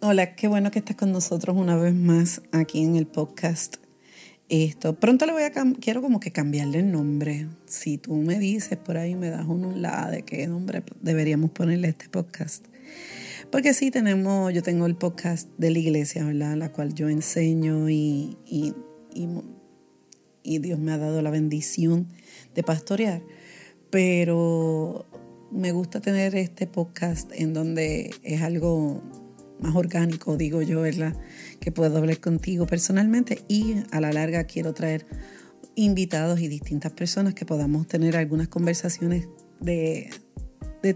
Hola, qué bueno que estás con nosotros una vez más aquí en el podcast. Esto, pronto le voy a quiero como que cambiarle el nombre. Si tú me dices por ahí, me das un lado de qué nombre deberíamos ponerle este podcast. Porque sí tenemos, yo tengo el podcast de la iglesia, ¿verdad? La cual yo enseño y, y, y Dios me ha dado la bendición de pastorear. Pero me gusta tener este podcast en donde es algo más orgánico, digo yo, ¿verdad? Que puedo hablar contigo personalmente y a la larga quiero traer invitados y distintas personas que podamos tener algunas conversaciones de,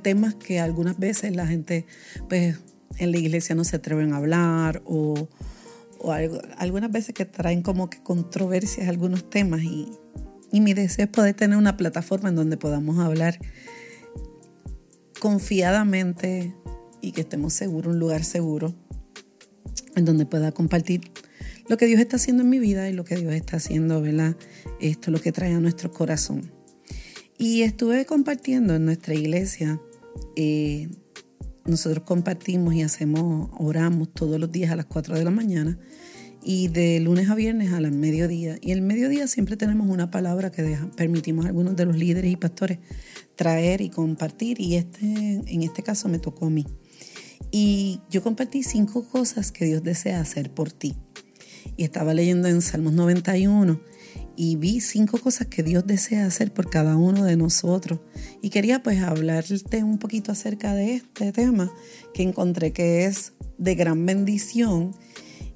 temas que algunas veces la gente, pues, en la iglesia no se atreven a hablar o, algunas veces que traen como que controversias algunos temas y, y mi deseo es poder tener una plataforma en donde podamos hablar confiadamente y que estemos seguros, un lugar seguro en donde pueda compartir lo que Dios está haciendo en mi vida y lo que Dios está haciendo, ¿verdad? Esto es lo que trae a nuestro corazón. Y estuve compartiendo en nuestra iglesia, eh, nosotros compartimos y hacemos, oramos todos los días a las 4 de la mañana y de lunes a viernes a las mediodía. Y el mediodía siempre tenemos una palabra que permitimos a algunos de los líderes y pastores traer y compartir y este, en este caso me tocó a mí. Y yo compartí cinco cosas que Dios desea hacer por ti. Y estaba leyendo en Salmos 91 y vi cinco cosas que Dios desea hacer por cada uno de nosotros. Y quería pues hablarte un poquito acerca de este tema que encontré que es de gran bendición.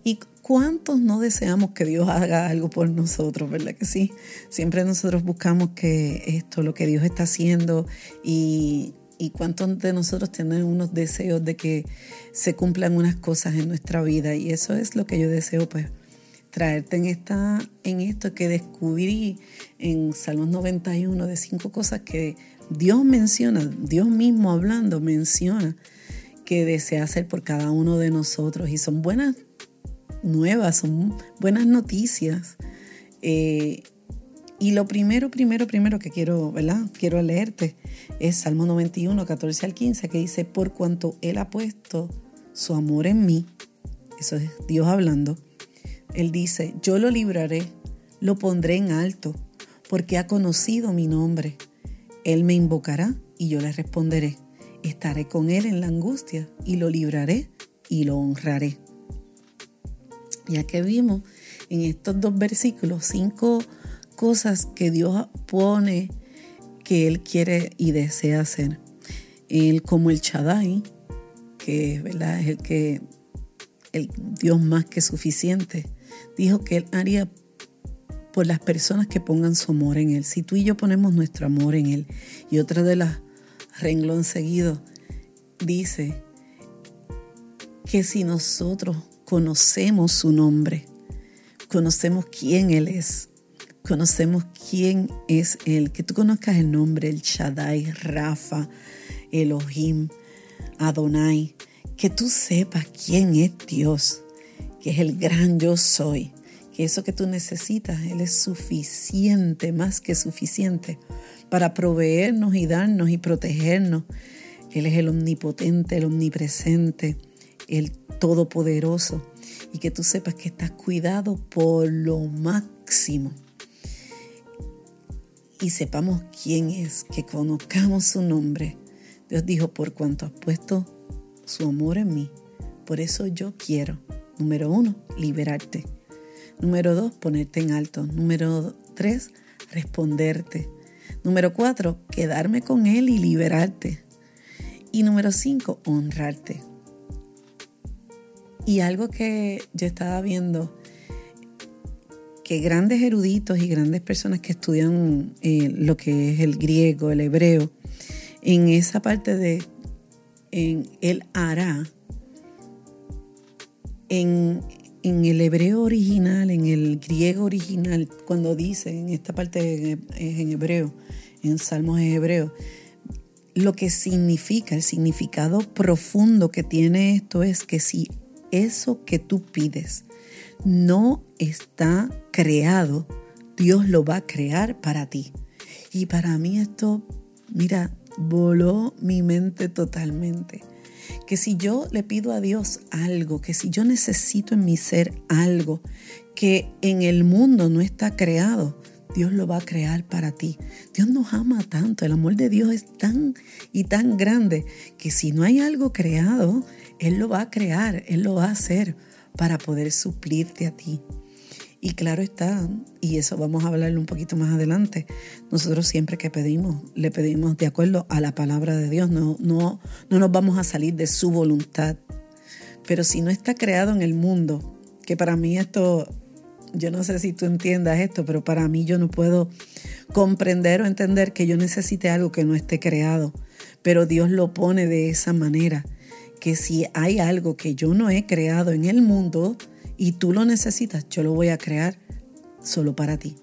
Y cuántos no deseamos que Dios haga algo por nosotros, ¿verdad que sí? Siempre nosotros buscamos que esto, lo que Dios está haciendo y y cuántos de nosotros tenemos unos deseos de que se cumplan unas cosas en nuestra vida y eso es lo que yo deseo pues traerte en esta en esto que descubrí en Salmos 91 de cinco cosas que Dios menciona, Dios mismo hablando menciona que desea hacer por cada uno de nosotros y son buenas nuevas, son buenas noticias. Eh, y lo primero, primero, primero que quiero, ¿verdad? Quiero leerte es Salmo 91, 14 al 15, que dice, por cuanto Él ha puesto su amor en mí, eso es Dios hablando, Él dice, yo lo libraré, lo pondré en alto, porque ha conocido mi nombre. Él me invocará y yo le responderé. Estaré con Él en la angustia y lo libraré y lo honraré. Ya que vimos en estos dos versículos cinco cosas que Dios pone que Él quiere y desea hacer. Él como el Chadai, que ¿verdad? es el que el Dios más que suficiente, dijo que Él haría por las personas que pongan su amor en Él. Si tú y yo ponemos nuestro amor en Él, y otra de las renglón seguido dice que si nosotros conocemos su nombre, conocemos quién Él es, conocemos quién es Él, que tú conozcas el nombre, el Shaddai, Rafa, Elohim, Adonai, que tú sepas quién es Dios, que es el gran yo soy, que eso que tú necesitas, Él es suficiente, más que suficiente, para proveernos y darnos y protegernos. Él es el omnipotente, el omnipresente, el todopoderoso, y que tú sepas que estás cuidado por lo máximo y sepamos quién es, que conozcamos su nombre. Dios dijo, por cuanto has puesto su amor en mí, por eso yo quiero, número uno, liberarte. Número dos, ponerte en alto. Número tres, responderte. Número cuatro, quedarme con Él y liberarte. Y número cinco, honrarte. Y algo que yo estaba viendo que grandes eruditos y grandes personas que estudian eh, lo que es el griego, el hebreo, en esa parte de en el hará, en, el hebreo original, en el griego original, cuando dice, en esta parte es en hebreo, en Salmos en hebreo, lo que significa, el significado profundo que tiene esto es que si eso que tú pides no está creado, Dios lo va a crear para ti. Y para mí esto, mira, voló mi mente totalmente. que si yo le pido a Dios algo, que si yo necesito en mi ser algo que en el mundo no está creado, Dios lo va a crear para ti. Dios nos ama tanto, el amor de Dios es tan y tan grande que si no hay algo creado, Él lo va a crear, Él lo va a hacer para poder suplirte a ti. Y claro está, y eso vamos a hablarlo un poquito más adelante, nosotros siempre que pedimos, le pedimos de acuerdo a la palabra de Dios, no, no, no nos vamos a salir de su voluntad. Pero si no está creado en el mundo, que para mí esto, yo no sé si tú entiendas esto, pero para mí yo no puedo comprender o entender que yo necesite algo que no esté creado, pero Dios lo pone de esa manera, que si hay algo que yo no he creado en el mundo, y tú lo necesitas, yo lo voy a crear solo para ti.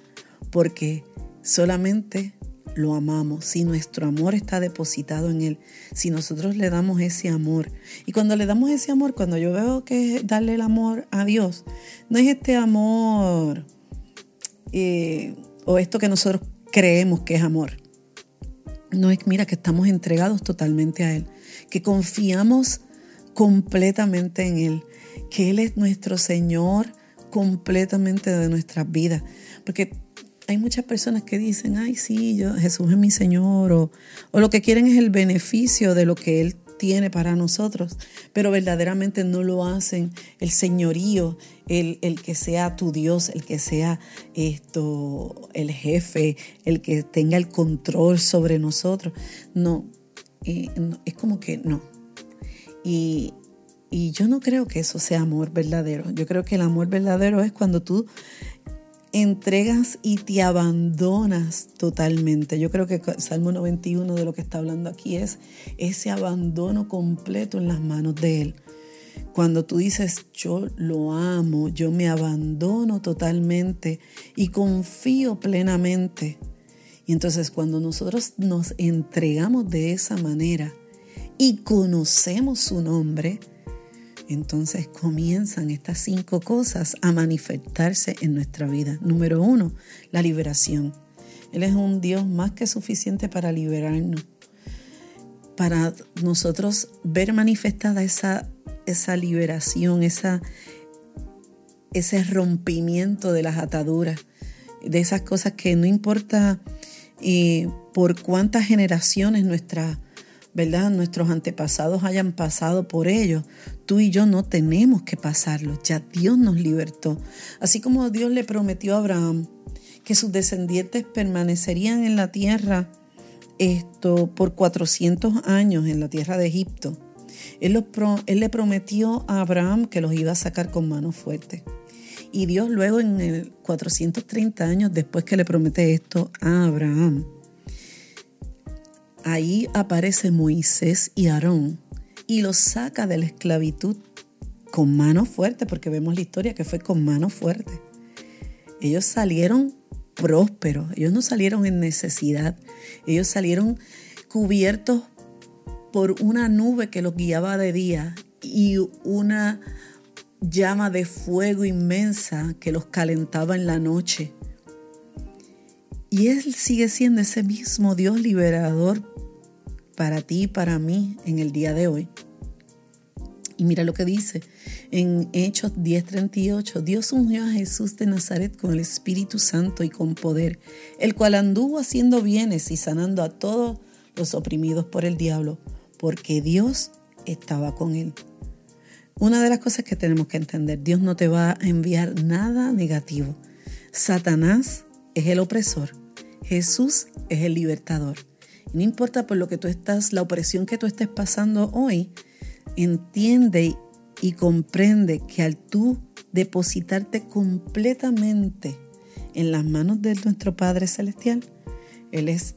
Porque solamente lo amamos, si nuestro amor está depositado en Él, si nosotros le damos ese amor. Y cuando le damos ese amor, cuando yo veo que es darle el amor a Dios, no es este amor eh, o esto que nosotros creemos que es amor. No es, mira, que estamos entregados totalmente a Él, que confiamos completamente en Él, que Él es nuestro Señor completamente de nuestras vidas. Porque hay muchas personas que dicen, ay, sí, yo, Jesús es mi Señor, o, lo que quieren es el beneficio de lo que Él tiene para nosotros, pero verdaderamente no lo hacen el señorío, el, el, que sea tu Dios, el que sea esto, el jefe, el que tenga el control sobre nosotros. No, eh, no es como que no. Y, y yo no creo que eso sea amor verdadero. Yo creo que el amor verdadero es cuando tú entregas y te abandonas totalmente. Yo creo que Salmo 91 de lo que está hablando aquí es ese abandono completo en las manos de Él. Cuando tú dices, yo lo amo, yo me abandono totalmente y confío plenamente. Y entonces cuando nosotros nos entregamos de esa manera y conocemos su nombre, entonces comienzan estas cinco cosas a manifestarse en nuestra vida. Número uno, la liberación. Él es un Dios más que suficiente para liberarnos, para nosotros ver manifestada esa, esa liberación, esa, ese rompimiento de las ataduras, de esas cosas que no importa eh, por cuántas generaciones nuestra ¿verdad? Nuestros antepasados hayan pasado por ello. Tú y yo no tenemos que pasarlo. Ya Dios nos libertó. Así como Dios le prometió a Abraham que sus descendientes permanecerían en la tierra esto por 400 años en la tierra de Egipto. Él, le prometió a Abraham que los iba a sacar con mano fuerte. Y Dios luego en el 430 años después que le promete esto a Abraham, Ahí aparece Moisés y Aarón y los saca de la esclavitud con mano fuerte, porque vemos la historia que fue con mano fuerte. Ellos salieron prósperos, ellos no salieron en necesidad, ellos salieron cubiertos por una nube que los guiaba de día y una llama de fuego inmensa que los calentaba en la noche. Y Él sigue siendo ese mismo Dios liberador para ti y para mí en el día de hoy. Y mira lo que dice en Hechos 10:38, Dios ungió a Jesús de Nazaret con el Espíritu Santo y con poder, el cual anduvo haciendo bienes y sanando a todos los oprimidos por el diablo, porque Dios estaba con él. Una de las cosas que tenemos que entender, Dios no te va a enviar nada negativo. Satanás es el opresor, Jesús es el libertador. No importa por lo que tú estás, la opresión que tú estés pasando hoy, entiende y comprende que al tú depositarte completamente en las manos de nuestro Padre Celestial, Él es,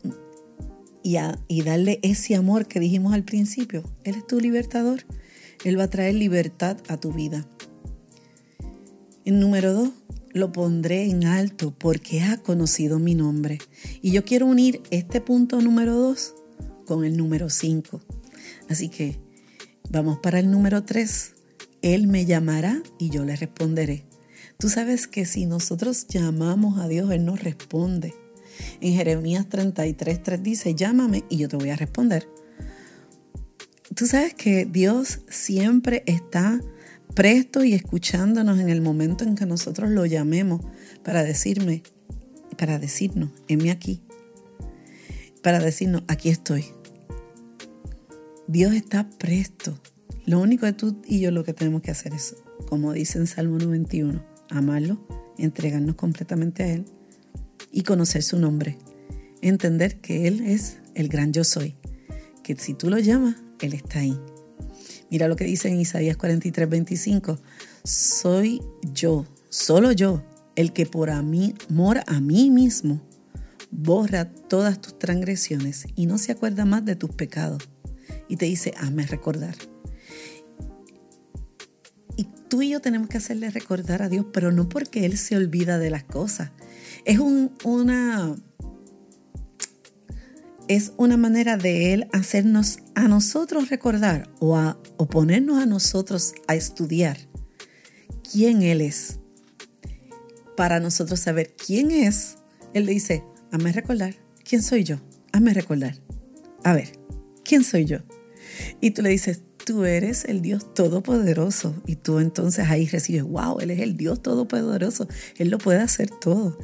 y, y darle ese amor que dijimos al principio, Él es tu libertador, Él va a traer libertad a tu vida. En número dos, lo pondré en alto porque ha conocido mi nombre. Y yo quiero unir este punto número 2 con el número 5. Así que vamos para el número 3. Él me llamará y yo le responderé. Tú sabes que si nosotros llamamos a Dios, Él nos responde. En Jeremías 33, 3 dice, llámame y yo te voy a responder. tú sabes que Dios siempre está presto y escuchándonos en el momento en que nosotros lo llamemos para decirme, para decirnos, heme aquí, para decirnos, aquí estoy. Dios está presto. Lo único que tú y yo lo que tenemos que hacer es, como dice en Salmo 91, amarlo, entregarnos completamente a Él y conocer su nombre. Entender que Él es el gran yo soy. Que si tú lo llamas, Él está ahí. Mira lo que dice en Isaías 43, 25. Soy yo, solo yo, el que por a mí, mora a mí mismo, borra todas tus transgresiones y no se acuerda más de tus pecados. Y te dice, hazme recordar. Y tú y yo tenemos que hacerle recordar a Dios, pero no porque Él se olvida de las cosas. Es una es una manera de Él hacernos a nosotros recordar o, a, o ponernos a nosotros a estudiar quién Él es. Para nosotros saber quién es, Él dice, hazme recordar, ¿quién soy yo? Hazme recordar. A ver, ¿quién soy yo? Y tú le dices, tú eres el Dios Todopoderoso. Y tú entonces ahí recibes, wow, Él es el Dios Todopoderoso. Él lo puede hacer todo.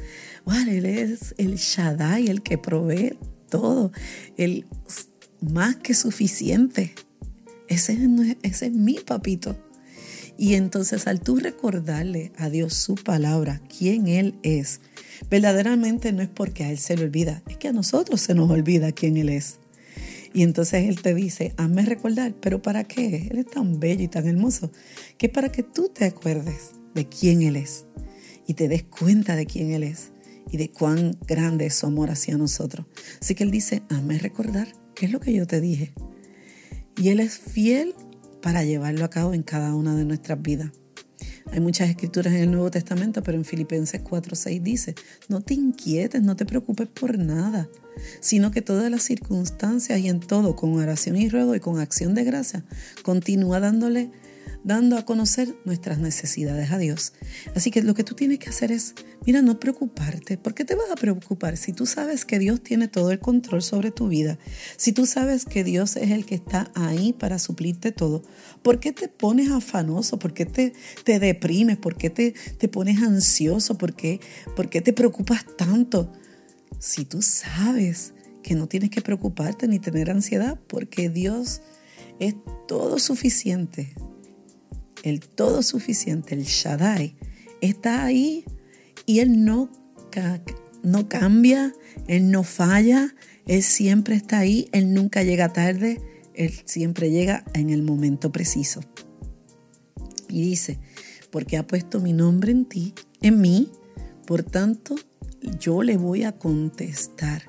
Wow, Él es el Shaddai, el que provee todo, el más que suficiente. Ese, ese es mi papito. Y entonces al tú recordarle a Dios su palabra, quién Él es, verdaderamente no es porque a Él se le olvida, es que a nosotros se nos olvida quién Él es. Y entonces Él te dice, hazme recordar, pero ¿para qué? Él es tan bello y tan hermoso, que es para que tú te acuerdes de quién Él es y te des cuenta de quién Él es y de cuán grande es su amor hacia nosotros. Así que Él dice, hazme recordar qué es lo que yo te dije. Y Él es fiel para llevarlo a cabo en cada una de nuestras vidas. Hay muchas escrituras en el Nuevo Testamento, pero en Filipenses 4:6 dice, no te inquietes, no te preocupes por nada, sino que todas las circunstancias y en todo, con oración y ruego y con acción de gracia, continúa dándole dando a conocer nuestras necesidades a Dios. Así que lo que tú tienes que hacer es, mira, no preocuparte. ¿Por qué te vas a preocupar si tú sabes que Dios tiene todo el control sobre tu vida? Si tú sabes que Dios es el que está ahí para suplirte todo, ¿por qué te pones afanoso? ¿Por qué te, te deprimes? ¿Por qué te, te pones ansioso? ¿Por qué, ¿Por qué te preocupas tanto? Si tú sabes que no tienes que preocuparte ni tener ansiedad, porque Dios es todo suficiente el todo suficiente, el Shaddai, está ahí y Él no, no cambia, Él no falla, Él siempre está ahí, Él nunca llega tarde, Él siempre llega en el momento preciso. Y dice, porque ha puesto mi nombre en ti, en mí, por tanto, yo le voy a contestar.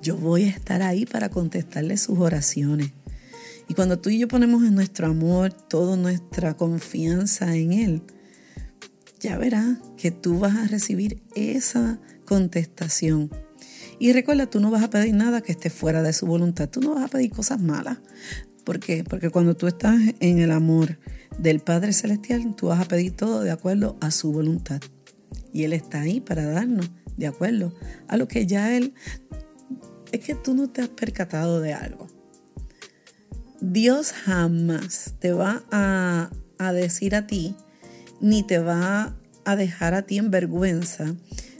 Yo voy a estar ahí para contestarle sus oraciones. Y cuando tú y yo ponemos en nuestro amor toda nuestra confianza en Él, ya verás que tú vas a recibir esa contestación. Y recuerda, tú no vas a pedir nada que esté fuera de su voluntad. Tú no vas a pedir cosas malas. ¿Por qué? Porque cuando tú estás en el amor del Padre Celestial, tú vas a pedir todo de acuerdo a su voluntad. Y Él está ahí para darnos de acuerdo a lo que ya Él... Es que tú no te has percatado de algo. Dios jamás te va a, decir a ti, ni te va a dejar a ti en vergüenza,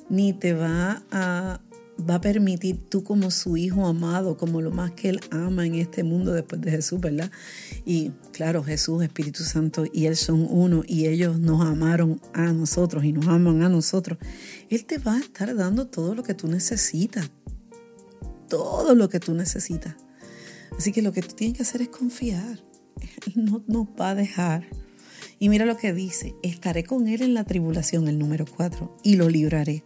ni te va a, va a permitir tú como su hijo amado, como lo más que él ama en este mundo después de Jesús, ¿verdad? Y claro, Jesús, Espíritu Santo y Él son uno y ellos nos amaron a nosotros y nos aman a nosotros. Él te va a estar dando todo lo que tú necesitas, todo lo que tú necesitas. Así que lo que tú tienes que hacer es confiar. Él no nos va a dejar. Y mira lo que dice, estaré con Él en la tribulación, el número 4, y lo libraré.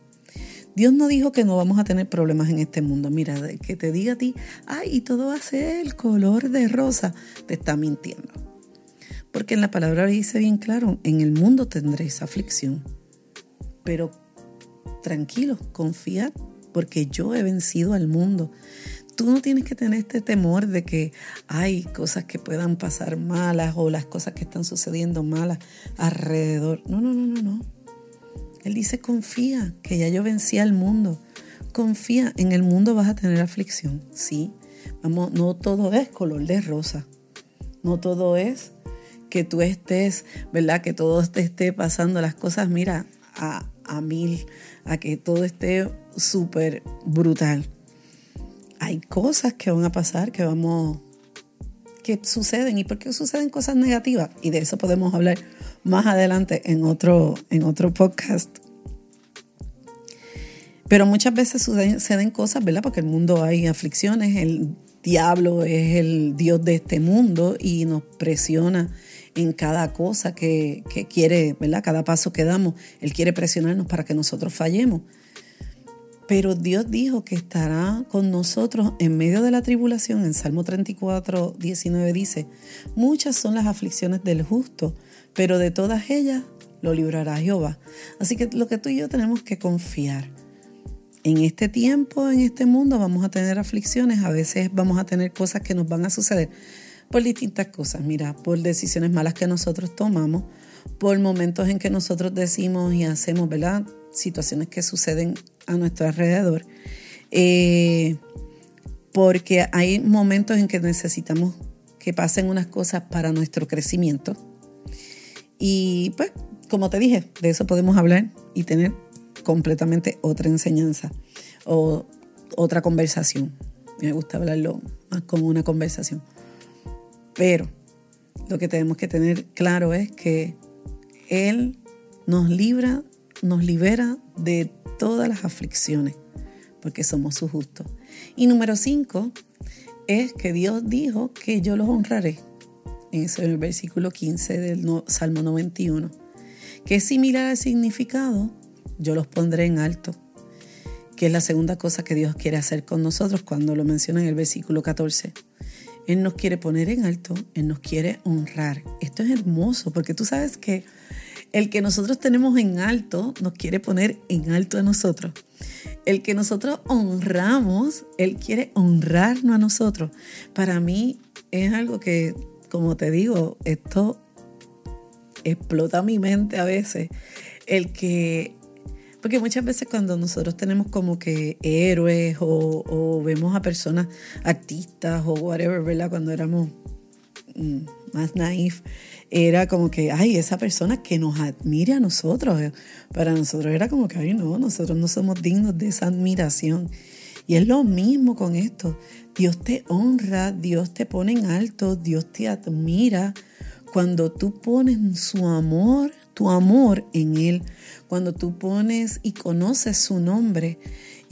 Dios no dijo que no vamos a tener problemas en este mundo. Mira, que te diga a ti, ay, y todo va a ser el color de rosa, te está mintiendo. Porque en la palabra dice bien claro, en el mundo tendréis aflicción. Pero tranquilo, confía, porque yo he vencido al mundo. Tú no tienes que tener este temor de que hay cosas que puedan pasar malas o las cosas que están sucediendo malas alrededor. No, no, no, no, no. Él dice, confía, que ya yo vencí al mundo. Confía, en el mundo vas a tener aflicción, sí. Vamos, no todo es color de rosa. No todo es que tú estés, ¿verdad? Que todo te esté pasando las cosas, mira, a, a mil, a que todo esté súper brutal. Hay cosas que van a pasar que vamos, que suceden. ¿Y por qué suceden cosas negativas? Y de eso podemos hablar más adelante en otro, en otro podcast. Pero muchas veces suceden cosas, ¿verdad? Porque el mundo hay aflicciones, el diablo es el Dios de este mundo y nos presiona en cada cosa que, que, quiere, ¿verdad? Cada paso que damos, Él quiere presionarnos para que nosotros fallemos. Pero Dios dijo que estará con nosotros en medio de la tribulación. En Salmo 34, 19 dice, muchas son las aflicciones del justo, pero de todas ellas lo librará Jehová. Así que lo que tú y yo tenemos que confiar. En este tiempo, en este mundo, vamos a tener aflicciones, a veces vamos a tener cosas que nos van a suceder por distintas cosas, mira, por decisiones malas que nosotros tomamos, por momentos en que nosotros decimos y hacemos, ¿verdad? Situaciones que suceden a nuestro alrededor. Eh, porque hay momentos en que necesitamos que pasen unas cosas para nuestro crecimiento. Y pues, como te dije, de eso podemos hablar y tener completamente otra enseñanza o otra conversación. Me gusta hablarlo más como una conversación. Pero lo que tenemos que tener claro es que Él nos libra, nos libera de todas las aflicciones, porque somos su justo. Y número cinco es que Dios dijo que yo los honraré. En ese versículo 15 del Salmo 91, que es similar al significado, yo los pondré en alto, que es la segunda cosa que Dios quiere hacer con nosotros cuando lo menciona en el versículo 14. Él nos quiere poner en alto, Él nos quiere honrar. Esto es hermoso porque tú sabes que el que nosotros tenemos en alto nos quiere poner en alto a nosotros. El que nosotros honramos, Él quiere honrarnos a nosotros. Para mí es algo que, como te digo, esto explota mi mente a veces. El que porque muchas veces cuando nosotros tenemos como que héroes o, vemos a personas, artistas o whatever, ¿verdad? Cuando éramos mm, más naif, era como que, ay, esa persona que nos admire a nosotros. Para nosotros era como que, ay, no, nosotros no somos dignos de esa admiración. Y es lo mismo con esto. Dios te honra, Dios te pone en alto, Dios te admira cuando tú pones su amor tu amor en Él, cuando tú pones y conoces su nombre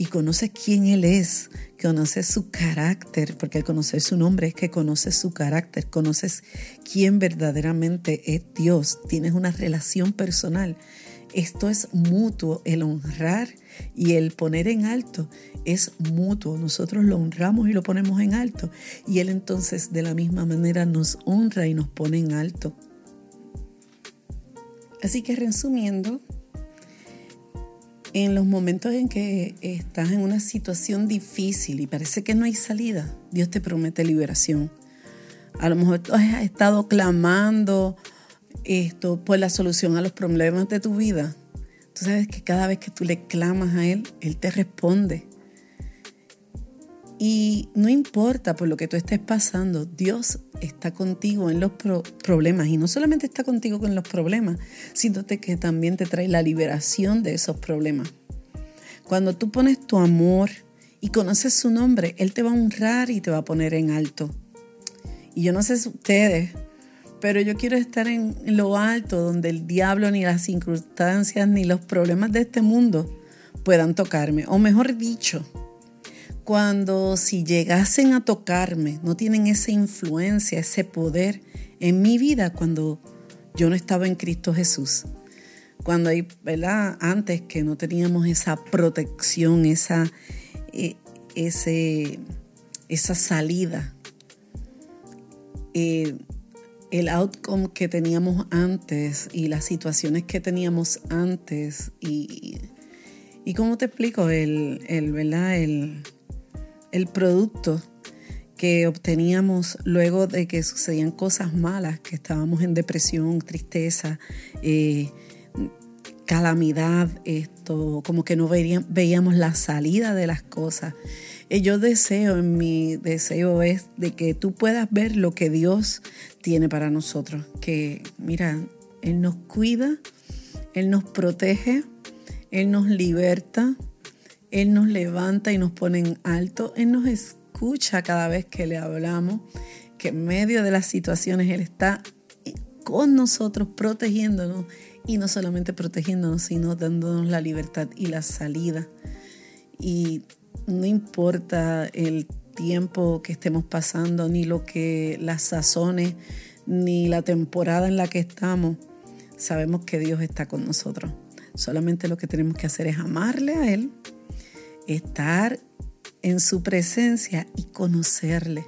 y conoces quién Él es, conoces su carácter, porque al conocer su nombre es que conoces su carácter, conoces quién verdaderamente es Dios, tienes una relación personal. Esto es mutuo, el honrar y el poner en alto es mutuo. Nosotros lo honramos y lo ponemos en alto y Él entonces de la misma manera nos honra y nos pone en alto. Así que resumiendo, en los momentos en que estás en una situación difícil y parece que no hay salida, Dios te promete liberación. A lo mejor tú has estado clamando esto por la solución a los problemas de tu vida. Tú sabes que cada vez que tú le clamas a Él, Él te responde. Y no importa por lo que tú estés pasando, Dios está contigo en los problemas. Y no solamente está contigo con los problemas, sino que también te trae la liberación de esos problemas. Cuando tú pones tu amor y conoces su nombre, Él te va a honrar y te va a poner en alto. Y yo no sé si ustedes, pero yo quiero estar en lo alto, donde el diablo, ni las circunstancias, ni los problemas de este mundo puedan tocarme. O mejor dicho, cuando si llegasen a tocarme, no tienen esa influencia, ese poder en mi vida cuando yo no estaba en Cristo Jesús. Cuando hay, ¿verdad? Antes que no teníamos esa protección, esa, eh, ese, esa salida. Eh, el outcome que teníamos antes y las situaciones que teníamos antes y, y cómo te explico el, el ¿verdad? El, el producto que obteníamos luego de que sucedían cosas malas, que estábamos en depresión, tristeza, eh, calamidad, esto, como que no veíamos la salida de las cosas. Eh, yo deseo, en mi deseo es de que tú puedas ver lo que Dios tiene para nosotros. Que, mira, Él nos cuida, Él nos protege, Él nos liberta, Él nos levanta y nos pone en alto, Él nos escucha cada vez que le hablamos, que en medio de las situaciones Él está con nosotros, protegiéndonos y no solamente protegiéndonos, sino dándonos la libertad y la salida. Y no importa el tiempo que estemos pasando, ni lo que las sazones, ni la temporada en la que estamos, sabemos que Dios está con nosotros. Solamente lo que tenemos que hacer es amarle a Él, estar en su presencia y conocerle.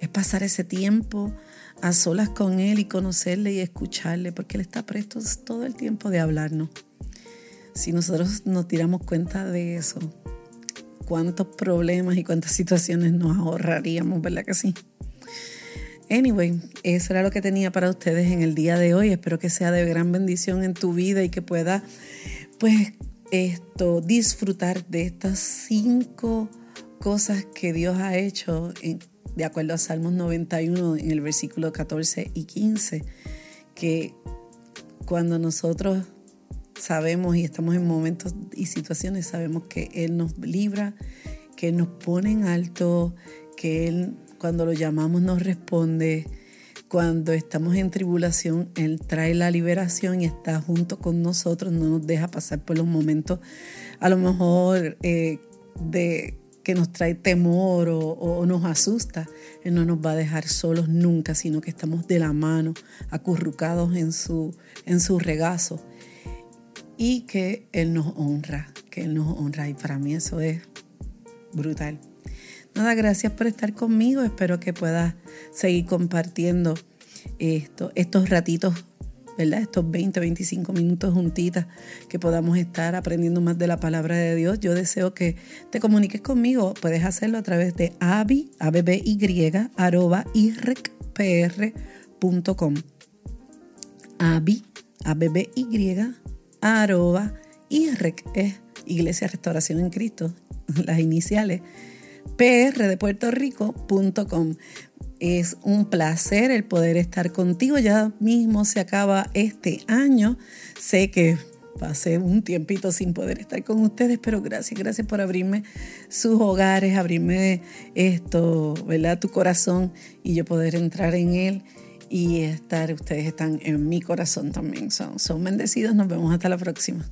Es pasar ese tiempo a solas con Él y conocerle y escucharle, porque Él está presto todo el tiempo de hablarnos. Si nosotros nos tiramos cuenta de eso, cuántos problemas y cuántas situaciones nos ahorraríamos, ¿verdad que sí? Anyway, eso era lo que tenía para ustedes en el día de hoy. Espero que sea de gran bendición en tu vida y que puedas, pues, esto, disfrutar de estas cinco cosas que Dios ha hecho de acuerdo a Salmos 91 en el versículo 14 y 15, que cuando nosotros sabemos y estamos en momentos y situaciones, sabemos que Él nos libra, que Él nos pone en alto, que Él cuando lo llamamos nos responde, cuando estamos en tribulación, Él trae la liberación y está junto con nosotros, no nos deja pasar por los momentos a lo mejor eh, de que nos trae temor o, nos asusta, Él no nos va a dejar solos nunca, sino que estamos de la mano, acurrucados en su, en su regazo y que Él nos honra, que Él nos honra. Y para mí eso es brutal. Nada, gracias por estar conmigo. Espero que puedas seguir compartiendo esto, estos ratitos ¿verdad? Estos 20, 25 minutos juntitas que podamos estar aprendiendo más de la palabra de Dios. Yo deseo que te comuniques conmigo. Puedes hacerlo a través de abi, abby, arroba, irrecpr.com. Abi, abby, arroba, irrec, es Iglesia Restauración en Cristo, las iniciales, pr de Puerto Rico.com. Es un placer el poder estar contigo. Ya mismo se acaba este año. Sé que pasé un tiempito sin poder estar con ustedes, pero gracias, gracias por abrirme sus hogares, abrirme esto, ¿verdad? Tu corazón y yo poder entrar en él y estar, ustedes están en mi corazón también. Son, son bendecidos. Nos vemos hasta la próxima.